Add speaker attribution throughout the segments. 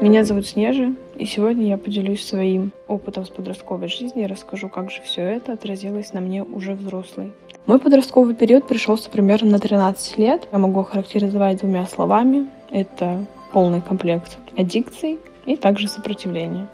Speaker 1: Меня зовут Снежа, и сегодня я поделюсь своим опытом с подростковой жизни и расскажу, как же все это отразилось на мне уже взрослой. Мой подростковый период пришелся примерно на 13 лет. Я могу характеризовать двумя словами. Это полный комплект аддикций и также сопротивления.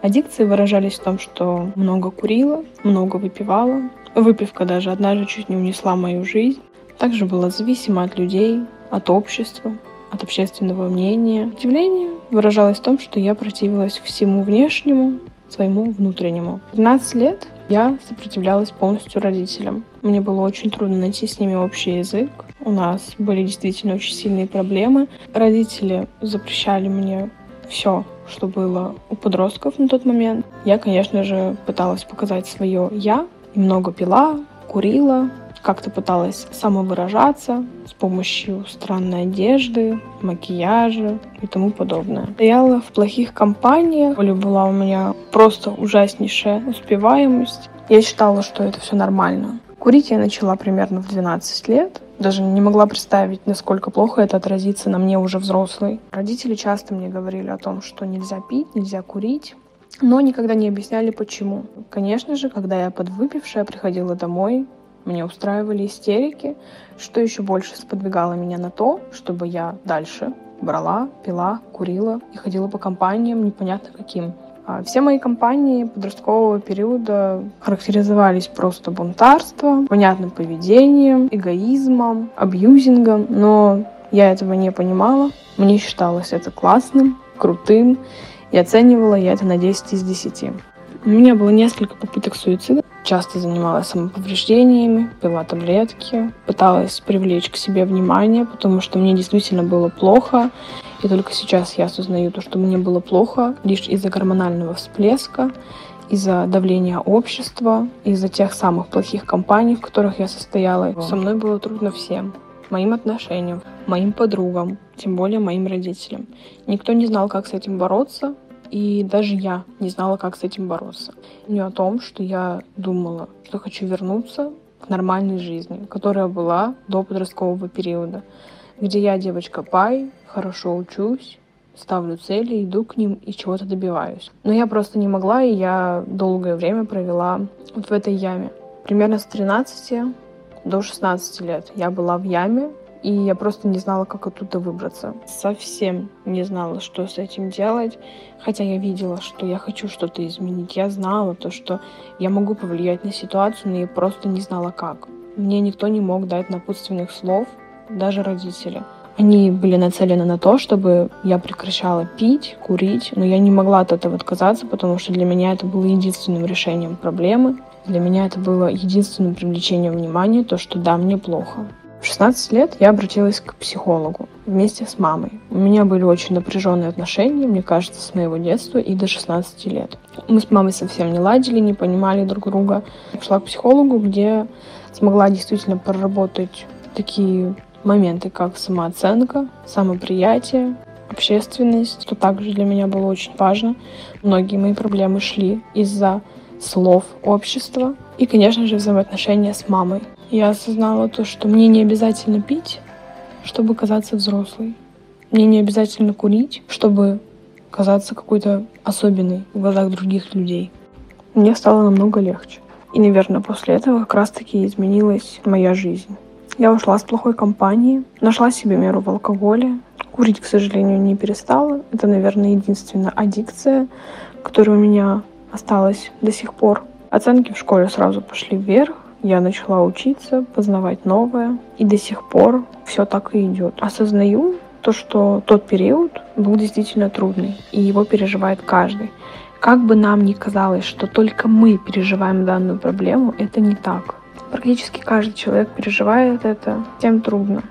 Speaker 1: Аддикции выражались в том, что много курила, много выпивала. Выпивка даже однажды чуть не унесла мою жизнь. Также была зависима от людей, от общества, от общественного мнения. Удивление выражалось в том, что я противилась всему внешнему, своему внутреннему. В 12 лет я сопротивлялась полностью родителям. Мне было очень трудно найти с ними общий язык. У нас были действительно очень сильные проблемы. Родители запрещали мне все, что было у подростков на тот момент. Я, конечно же, пыталась показать свое «я», и много пила, курила, как-то пыталась самовыражаться с помощью странной одежды, макияжа и тому подобное. Стояла в плохих компаниях, боли была у меня просто ужаснейшая успеваемость. Я считала, что это все нормально. Курить я начала примерно в 12 лет. Даже не могла представить, насколько плохо это отразится на мне уже взрослой. Родители часто мне говорили о том, что нельзя пить, нельзя курить но никогда не объясняли почему. Конечно же, когда я подвыпившая приходила домой, мне устраивали истерики, что еще больше сподвигало меня на то, чтобы я дальше брала, пила, курила и ходила по компаниям непонятно каким. А все мои компании подросткового периода характеризовались просто бунтарством, понятным поведением, эгоизмом, абьюзингом, но я этого не понимала. Мне считалось это классным, крутым, и оценивала я это на 10 из 10. У меня было несколько попыток суицида. Часто занималась самоповреждениями, пила таблетки, пыталась привлечь к себе внимание, потому что мне действительно было плохо. И только сейчас я осознаю то, что мне было плохо лишь из-за гормонального всплеска, из-за давления общества, из-за тех самых плохих компаний, в которых я состояла. Со мной было трудно всем. Моим отношениям, моим подругам, тем более моим родителям. Никто не знал, как с этим бороться, и даже я не знала, как с этим бороться. Не о том, что я думала, что хочу вернуться к нормальной жизни, которая была до подросткового периода, где я девочка пай, хорошо учусь, ставлю цели, иду к ним и чего-то добиваюсь. Но я просто не могла, и я долгое время провела вот в этой яме. Примерно с 13 до 16 лет я была в яме, и я просто не знала, как оттуда выбраться. Совсем не знала, что с этим делать. Хотя я видела, что я хочу что-то изменить. Я знала то, что я могу повлиять на ситуацию, но я просто не знала, как. Мне никто не мог дать напутственных слов, даже родители. Они были нацелены на то, чтобы я прекращала пить, курить, но я не могла от этого отказаться, потому что для меня это было единственным решением проблемы. Для меня это было единственным привлечением внимания, то, что да, мне плохо. В 16 лет я обратилась к психологу вместе с мамой. У меня были очень напряженные отношения, мне кажется, с моего детства и до 16 лет. Мы с мамой совсем не ладили, не понимали друг друга. Пошла к психологу, где смогла действительно проработать такие моменты, как самооценка, самоприятие, общественность, что также для меня было очень важно. Многие мои проблемы шли из-за слов общества и, конечно же, взаимоотношения с мамой. Я осознала то, что мне не обязательно пить, чтобы казаться взрослой. Мне не обязательно курить, чтобы казаться какой-то особенной в глазах других людей. Мне стало намного легче. И, наверное, после этого как раз-таки изменилась моя жизнь. Я ушла с плохой компании, нашла себе меру в алкоголе. Курить, к сожалению, не перестала. Это, наверное, единственная аддикция, которая у меня осталась до сих пор. Оценки в школе сразу пошли вверх я начала учиться, познавать новое, и до сих пор все так и идет. Осознаю то, что тот период был действительно трудный, и его переживает каждый. Как бы нам ни казалось, что только мы переживаем данную проблему, это не так. Практически каждый человек переживает это, тем трудно.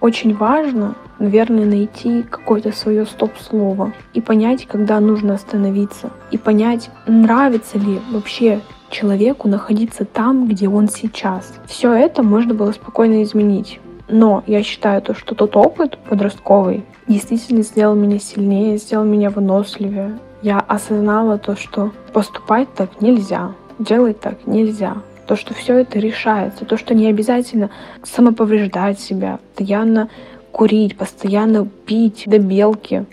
Speaker 1: Очень важно, наверное, найти какое-то свое стоп-слово и понять, когда нужно остановиться, и понять, нравится ли вообще человеку находиться там, где он сейчас. Все это можно было спокойно изменить. Но я считаю то, что тот опыт подростковый действительно сделал меня сильнее, сделал меня выносливее. Я осознала то, что поступать так нельзя, делать так нельзя. То, что все это решается, то, что не обязательно самоповреждать себя, постоянно курить, постоянно пить до белки.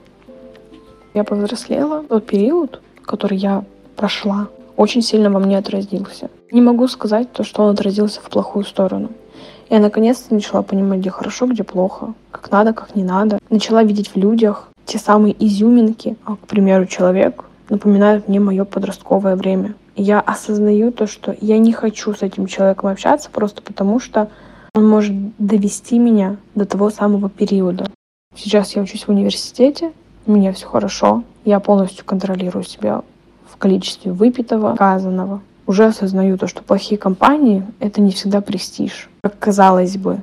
Speaker 1: Я повзрослела. Тот период, который я прошла, очень сильно во мне отразился. Не могу сказать то, что он отразился в плохую сторону. Я наконец-то начала понимать, где хорошо, где плохо, как надо, как не надо. Начала видеть в людях те самые изюминки. А, к примеру, человек напоминает мне мое подростковое время. Я осознаю то, что я не хочу с этим человеком общаться просто потому, что он может довести меня до того самого периода. Сейчас я учусь в университете, у меня все хорошо, я полностью контролирую себя в количестве выпитого, сказанного. Уже осознаю то, что плохие компании — это не всегда престиж. Как казалось бы,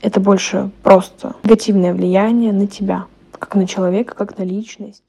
Speaker 1: это больше просто негативное влияние на тебя, как на человека, как на личность.